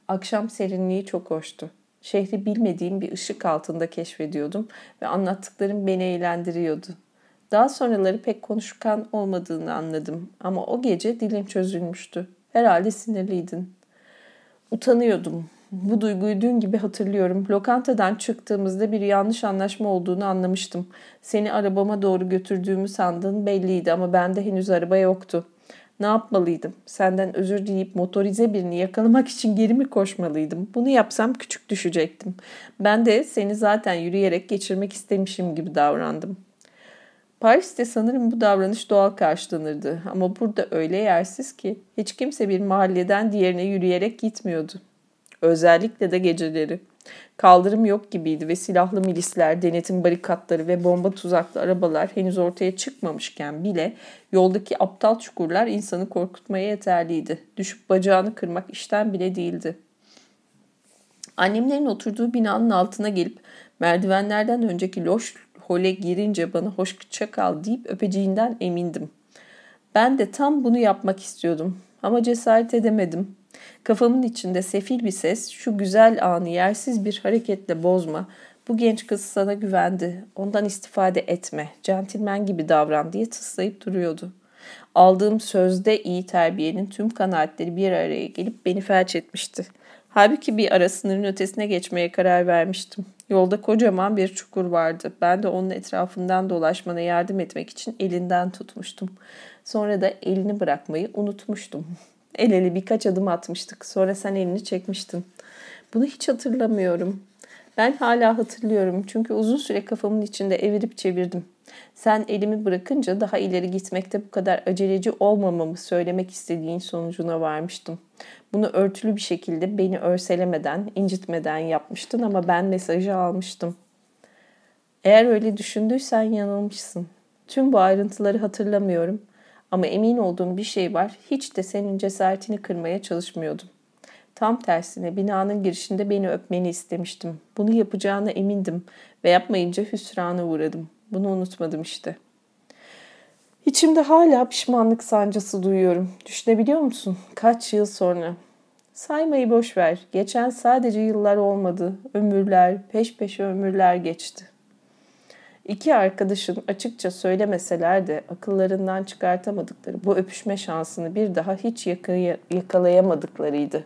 Akşam serinliği çok hoştu. Şehri bilmediğim bir ışık altında keşfediyordum ve anlattıklarım beni eğlendiriyordu. Daha sonraları pek konuşkan olmadığını anladım ama o gece dilim çözülmüştü. Herhalde sinirliydin. Utanıyordum. Bu duyguyu dün gibi hatırlıyorum. Lokantadan çıktığımızda bir yanlış anlaşma olduğunu anlamıştım. Seni arabama doğru götürdüğümü sandığın belliydi ama bende henüz araba yoktu. Ne yapmalıydım? Senden özür dileyip motorize birini yakalamak için geri mi koşmalıydım? Bunu yapsam küçük düşecektim. Ben de seni zaten yürüyerek geçirmek istemişim gibi davrandım. Paris'te sanırım bu davranış doğal karşılanırdı ama burada öyle yersiz ki hiç kimse bir mahalleden diğerine yürüyerek gitmiyordu. Özellikle de geceleri. Kaldırım yok gibiydi ve silahlı milisler, denetim barikatları ve bomba tuzaklı arabalar henüz ortaya çıkmamışken bile yoldaki aptal çukurlar insanı korkutmaya yeterliydi. Düşüp bacağını kırmak işten bile değildi. Annemlerin oturduğu binanın altına gelip merdivenlerden önceki loş hole girince bana hoşça kal deyip öpeceğinden emindim. Ben de tam bunu yapmak istiyordum ama cesaret edemedim. Kafamın içinde sefil bir ses şu güzel anı yersiz bir hareketle bozma. Bu genç kız sana güvendi. Ondan istifade etme. Centilmen gibi davran diye tıslayıp duruyordu. Aldığım sözde iyi terbiyenin tüm kanaatleri bir araya gelip beni felç etmişti. Halbuki bir ara sınırın ötesine geçmeye karar vermiştim. Yolda kocaman bir çukur vardı. Ben de onun etrafından dolaşmana yardım etmek için elinden tutmuştum. Sonra da elini bırakmayı unutmuştum. El ele birkaç adım atmıştık. Sonra sen elini çekmiştin. Bunu hiç hatırlamıyorum. Ben hala hatırlıyorum çünkü uzun süre kafamın içinde evirip çevirdim. Sen elimi bırakınca daha ileri gitmekte bu kadar aceleci olmamamı söylemek istediğin sonucuna varmıştım. Bunu örtülü bir şekilde beni örselemeden, incitmeden yapmıştın ama ben mesajı almıştım. Eğer öyle düşündüysen yanılmışsın. Tüm bu ayrıntıları hatırlamıyorum ama emin olduğum bir şey var. Hiç de senin cesaretini kırmaya çalışmıyordum. Tam tersine binanın girişinde beni öpmeni istemiştim. Bunu yapacağına emindim ve yapmayınca hüsrana uğradım. Bunu unutmadım işte. İçimde hala pişmanlık sancısı duyuyorum. Düşünebiliyor musun? Kaç yıl sonra. Saymayı boş ver. Geçen sadece yıllar olmadı. Ömürler, peş peşe ömürler geçti. İki arkadaşın açıkça söylemeseler de akıllarından çıkartamadıkları bu öpüşme şansını bir daha hiç yakalayamadıklarıydı.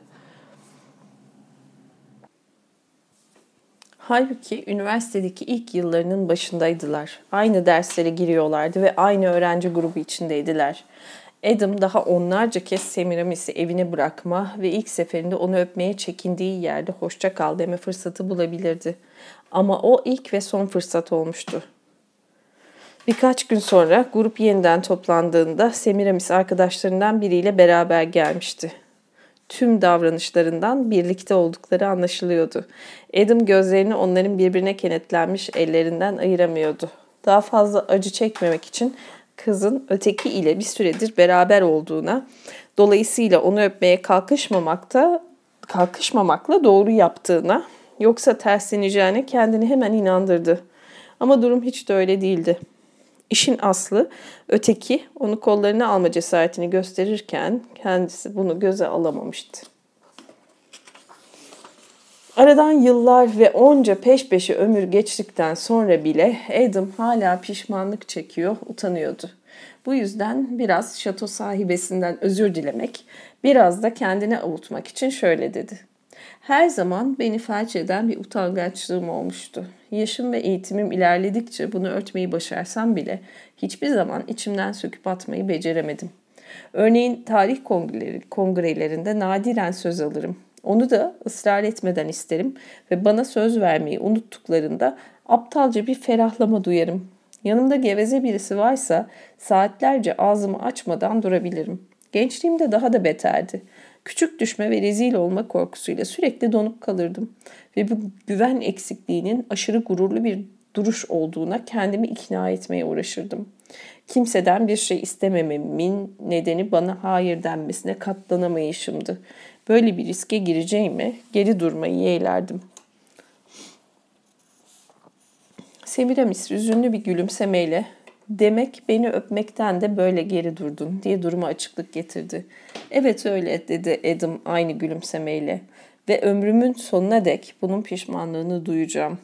Halbuki üniversitedeki ilk yıllarının başındaydılar. Aynı derslere giriyorlardı ve aynı öğrenci grubu içindeydiler. Adam daha onlarca kez Semiramis'i evine bırakma ve ilk seferinde onu öpmeye çekindiği yerde hoşça kal deme fırsatı bulabilirdi. Ama o ilk ve son fırsat olmuştu. Birkaç gün sonra grup yeniden toplandığında Semiramis arkadaşlarından biriyle beraber gelmişti tüm davranışlarından birlikte oldukları anlaşılıyordu. Adam gözlerini onların birbirine kenetlenmiş ellerinden ayıramıyordu. Daha fazla acı çekmemek için kızın öteki ile bir süredir beraber olduğuna, dolayısıyla onu öpmeye kalkışmamakta kalkışmamakla doğru yaptığına, yoksa tersleneceğine kendini hemen inandırdı. Ama durum hiç de öyle değildi. İşin aslı öteki onu kollarına alma cesaretini gösterirken kendisi bunu göze alamamıştı. Aradan yıllar ve onca peş peşe ömür geçtikten sonra bile Adam hala pişmanlık çekiyor, utanıyordu. Bu yüzden biraz şato sahibesinden özür dilemek, biraz da kendini avutmak için şöyle dedi. Her zaman beni felç eden bir utangaçlığım olmuştu. Yaşım ve eğitimim ilerledikçe bunu örtmeyi başarsam bile hiçbir zaman içimden söküp atmayı beceremedim. Örneğin tarih kongreleri, kongrelerinde nadiren söz alırım. Onu da ısrar etmeden isterim ve bana söz vermeyi unuttuklarında aptalca bir ferahlama duyarım. Yanımda geveze birisi varsa saatlerce ağzımı açmadan durabilirim. Gençliğimde daha da beterdi. Küçük düşme ve rezil olma korkusuyla sürekli donup kalırdım. Ve bu güven eksikliğinin aşırı gururlu bir duruş olduğuna kendimi ikna etmeye uğraşırdım. Kimseden bir şey istemememin nedeni bana hayır denmesine katlanamayışımdı. Böyle bir riske gireceğime geri durmayı yeğlerdim. Semiramis üzünlü bir gülümsemeyle Demek beni öpmekten de böyle geri durdun diye duruma açıklık getirdi. Evet öyle dedi Adam aynı gülümsemeyle. Ve ömrümün sonuna dek bunun pişmanlığını duyacağım.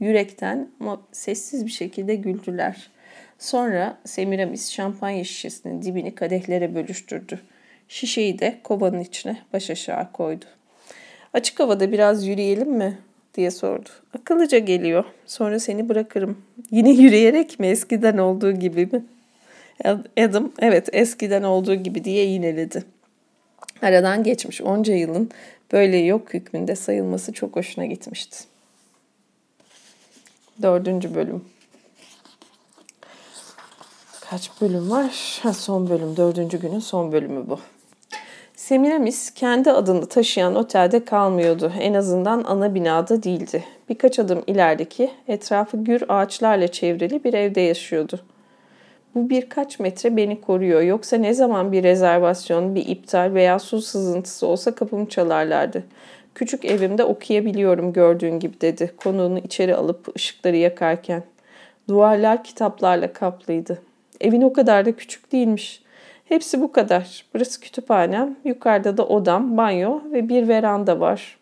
Yürekten ama sessiz bir şekilde güldüler. Sonra Semiramis şampanya şişesinin dibini kadehlere bölüştürdü. Şişeyi de kovanın içine baş aşağı koydu. Açık havada biraz yürüyelim mi? Diye sordu. Akıllıca geliyor. Sonra seni bırakırım. Yine yürüyerek mi eskiden olduğu gibi mi? Adam evet eskiden olduğu gibi diye yineledi. Aradan geçmiş onca yılın böyle yok hükmünde sayılması çok hoşuna gitmişti. Dördüncü bölüm. Kaç bölüm var? Ha, son bölüm. Dördüncü günün son bölümü bu. Semiramis kendi adını taşıyan otelde kalmıyordu. En azından ana binada değildi. Birkaç adım ilerideki etrafı gür ağaçlarla çevrili bir evde yaşıyordu. Bu birkaç metre beni koruyor. Yoksa ne zaman bir rezervasyon, bir iptal veya su sızıntısı olsa kapımı çalarlardı. Küçük evimde okuyabiliyorum gördüğün gibi dedi. Konuğunu içeri alıp ışıkları yakarken. Duvarlar kitaplarla kaplıydı. Evin o kadar da küçük değilmiş. Hepsi bu kadar. Burası kütüphanem, yukarıda da odam, banyo ve bir veranda var.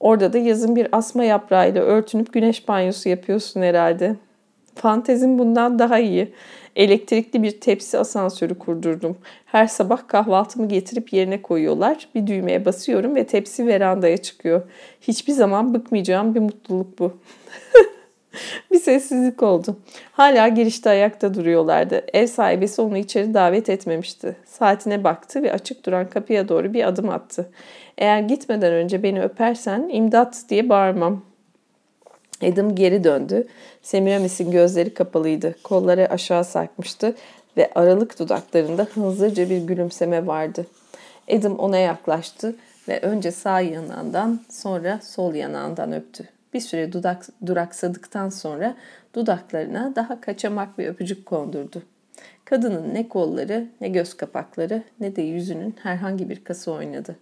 Orada da yazın bir asma yaprağıyla örtünüp güneş banyosu yapıyorsun herhalde. Fantezim bundan daha iyi. Elektrikli bir tepsi asansörü kurdurdum. Her sabah kahvaltımı getirip yerine koyuyorlar. Bir düğmeye basıyorum ve tepsi verandaya çıkıyor. Hiçbir zaman bıkmayacağım bir mutluluk bu. bir sessizlik oldu. Hala girişte ayakta duruyorlardı. Ev sahibesi onu içeri davet etmemişti. Saatine baktı ve açık duran kapıya doğru bir adım attı. Eğer gitmeden önce beni öpersen imdat diye bağırmam. Adam geri döndü. Semiramis'in gözleri kapalıydı. Kolları aşağı sarkmıştı ve aralık dudaklarında hızlıca bir gülümseme vardı. Adam ona yaklaştı ve önce sağ yanağından sonra sol yanağından öptü. Bir süre dudak, duraksadıktan sonra dudaklarına daha kaçamak bir öpücük kondurdu. Kadının ne kolları, ne göz kapakları, ne de yüzünün herhangi bir kası oynadı.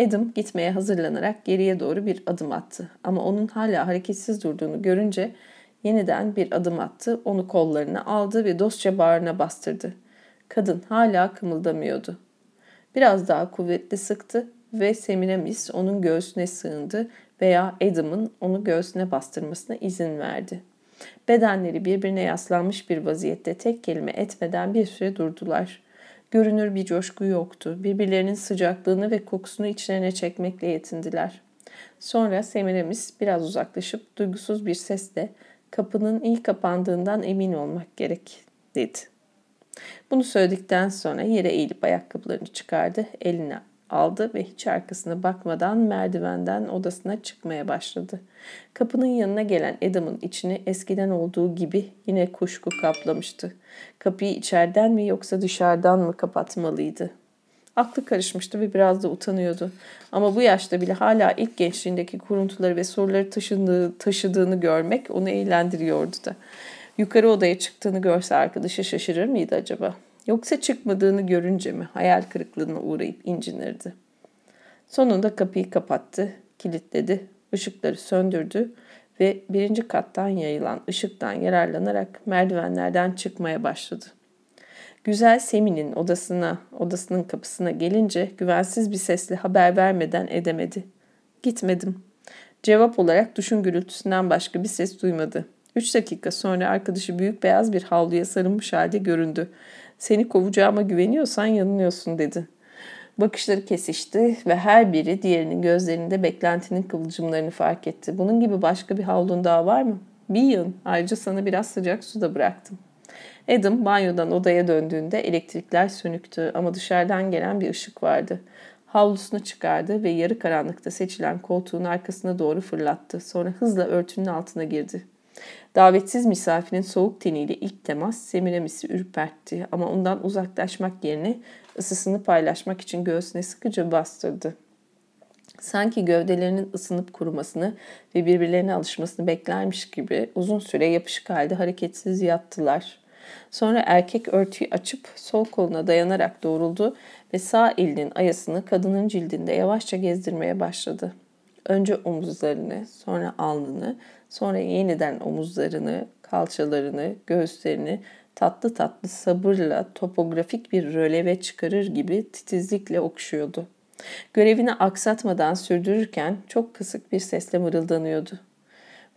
Adam gitmeye hazırlanarak geriye doğru bir adım attı. Ama onun hala hareketsiz durduğunu görünce yeniden bir adım attı, onu kollarına aldı ve dostça bağrına bastırdı. Kadın hala kımıldamıyordu. Biraz daha kuvvetli sıktı ve Semiramis onun göğsüne sığındı veya Adam'ın onu göğsüne bastırmasına izin verdi. Bedenleri birbirine yaslanmış bir vaziyette tek kelime etmeden bir süre durdular. Görünür bir coşku yoktu. Birbirlerinin sıcaklığını ve kokusunu içlerine çekmekle yetindiler. Sonra Semiramis biraz uzaklaşıp duygusuz bir sesle kapının ilk kapandığından emin olmak gerek dedi. Bunu söyledikten sonra yere eğilip ayakkabılarını çıkardı, eline aldı ve hiç arkasına bakmadan merdivenden odasına çıkmaya başladı. Kapının yanına gelen Adam'ın içini eskiden olduğu gibi yine kuşku kaplamıştı. Kapıyı içeriden mi yoksa dışarıdan mı kapatmalıydı? Aklı karışmıştı ve biraz da utanıyordu. Ama bu yaşta bile hala ilk gençliğindeki kuruntuları ve soruları taşındığı, taşıdığını görmek onu eğlendiriyordu da. Yukarı odaya çıktığını görse arkadaşı şaşırır mıydı acaba? Yoksa çıkmadığını görünce mi hayal kırıklığına uğrayıp incinirdi? Sonunda kapıyı kapattı, kilitledi, ışıkları söndürdü ve birinci kattan yayılan ışıktan yararlanarak merdivenlerden çıkmaya başladı. Güzel Semin'in odasına, odasının kapısına gelince güvensiz bir sesle haber vermeden edemedi. Gitmedim. Cevap olarak duşun gürültüsünden başka bir ses duymadı. Üç dakika sonra arkadaşı büyük beyaz bir havluya sarılmış halde göründü. Seni kovacağıma güveniyorsan yanılıyorsun dedi. Bakışları kesişti ve her biri diğerinin gözlerinde beklentinin kıvılcımlarını fark etti. Bunun gibi başka bir havlun daha var mı? Bir yığın. Ayrıca sana biraz sıcak su da bıraktım. Adam banyodan odaya döndüğünde elektrikler sönüktü ama dışarıdan gelen bir ışık vardı. Havlusunu çıkardı ve yarı karanlıkta seçilen koltuğun arkasına doğru fırlattı. Sonra hızla örtünün altına girdi. Davetsiz misafirin soğuk teniyle ilk temas Semiramis'i ürpertti ama ondan uzaklaşmak yerine ısısını paylaşmak için göğsüne sıkıca bastırdı. Sanki gövdelerinin ısınıp kurumasını ve birbirlerine alışmasını beklermiş gibi uzun süre yapışık halde hareketsiz yattılar. Sonra erkek örtüyü açıp sol koluna dayanarak doğruldu ve sağ elinin ayasını kadının cildinde yavaşça gezdirmeye başladı. Önce omuzlarını, sonra alnını, sonra yeniden omuzlarını, kalçalarını, göğüslerini tatlı tatlı sabırla topografik bir röleve çıkarır gibi titizlikle okşuyordu. Görevini aksatmadan sürdürürken çok kısık bir sesle mırıldanıyordu.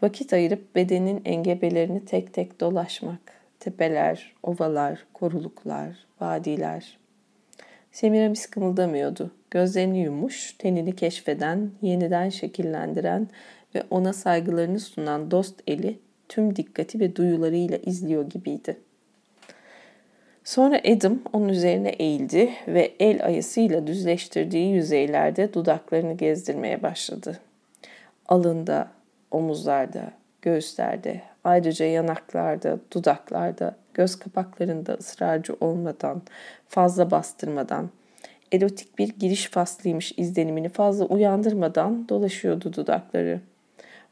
Vakit ayırıp bedenin engebelerini tek tek dolaşmak. Tepeler, ovalar, koruluklar, vadiler. Semiramis kımıldamıyordu. Gözlerini yumuş, tenini keşfeden, yeniden şekillendiren ve ona saygılarını sunan dost eli tüm dikkati ve duyularıyla izliyor gibiydi. Sonra Adam onun üzerine eğildi ve el ayısıyla düzleştirdiği yüzeylerde dudaklarını gezdirmeye başladı. Alında, omuzlarda, göğüslerde, ayrıca yanaklarda, dudaklarda, göz kapaklarında ısrarcı olmadan, fazla bastırmadan, erotik bir giriş faslıymış izlenimini fazla uyandırmadan dolaşıyordu dudakları.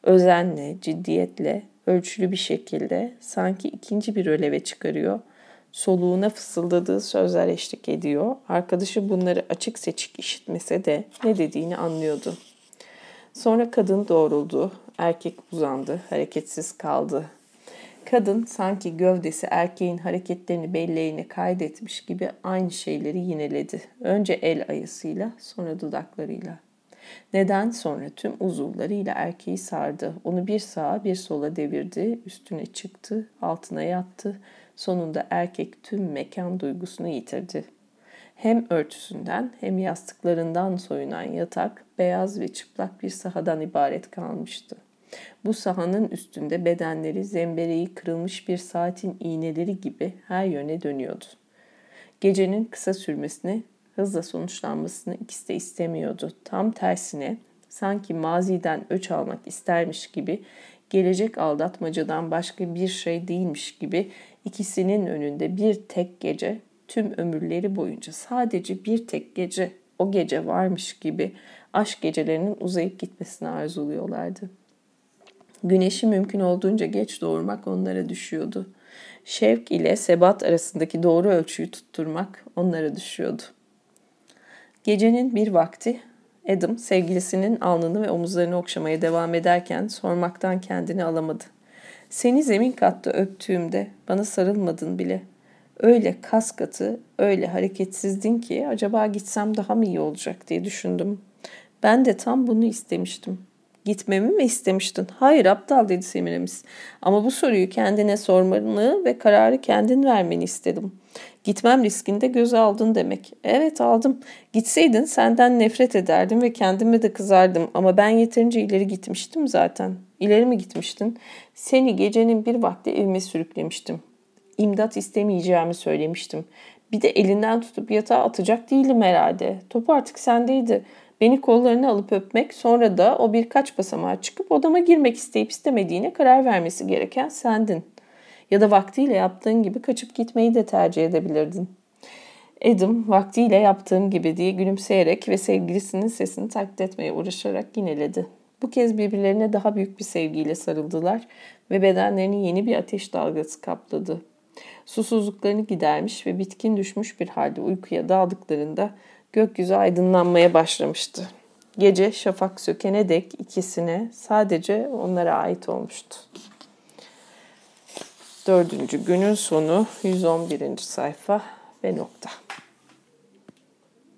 Özenle, ciddiyetle, ölçülü bir şekilde sanki ikinci bir öleve çıkarıyor, soluğuna fısıldadığı sözler eşlik ediyor. Arkadaşı bunları açık seçik işitmese de ne dediğini anlıyordu. Sonra kadın doğruldu, erkek uzandı, hareketsiz kaldı. Kadın sanki gövdesi erkeğin hareketlerini belleğine kaydetmiş gibi aynı şeyleri yineledi. Önce el ayısıyla, sonra dudaklarıyla. Neden sonra tüm uzuvlarıyla erkeği sardı. Onu bir sağa bir sola devirdi, üstüne çıktı, altına yattı. Sonunda erkek tüm mekan duygusunu yitirdi. Hem örtüsünden hem yastıklarından soyunan yatak beyaz ve çıplak bir sahadan ibaret kalmıştı. Bu sahanın üstünde bedenleri zembereği kırılmış bir saatin iğneleri gibi her yöne dönüyordu. Gecenin kısa sürmesini, hızla sonuçlanmasını ikisi de istemiyordu. Tam tersine sanki maziden öç almak istermiş gibi gelecek aldatmacadan başka bir şey değilmiş gibi ikisinin önünde bir tek gece tüm ömürleri boyunca sadece bir tek gece o gece varmış gibi aşk gecelerinin uzayıp gitmesini arzuluyorlardı. Güneşi mümkün olduğunca geç doğurmak onlara düşüyordu. Şevk ile sebat arasındaki doğru ölçüyü tutturmak onlara düşüyordu. Gecenin bir vakti Adam sevgilisinin alnını ve omuzlarını okşamaya devam ederken sormaktan kendini alamadı. Seni zemin katta öptüğümde bana sarılmadın bile. Öyle kas katı, öyle hareketsizdin ki acaba gitsem daha mı iyi olacak diye düşündüm. Ben de tam bunu istemiştim. Gitmemi mi istemiştin? Hayır aptal dedi Semiramis. Ama bu soruyu kendine sormanı ve kararı kendin vermeni istedim. Gitmem riskinde göze aldın demek. Evet aldım. Gitseydin senden nefret ederdim ve kendime de kızardım. Ama ben yeterince ileri gitmiştim zaten. İleri mi gitmiştin? Seni gecenin bir vakti evime sürüklemiştim. İmdat istemeyeceğimi söylemiştim. Bir de elinden tutup yatağa atacak değilim herhalde. Top artık sendeydi. Beni kollarına alıp öpmek, sonra da o birkaç basamağa çıkıp odama girmek isteyip istemediğine karar vermesi gereken sendin. Ya da vaktiyle yaptığın gibi kaçıp gitmeyi de tercih edebilirdin. Adam vaktiyle yaptığım gibi diye gülümseyerek ve sevgilisinin sesini taklit etmeye uğraşarak yineledi. Bu kez birbirlerine daha büyük bir sevgiyle sarıldılar ve bedenlerini yeni bir ateş dalgası kapladı. Susuzluklarını gidermiş ve bitkin düşmüş bir halde uykuya daldıklarında gökyüzü aydınlanmaya başlamıştı. Gece şafak sökene dek ikisine sadece onlara ait olmuştu. Dördüncü günün sonu 111. sayfa ve nokta.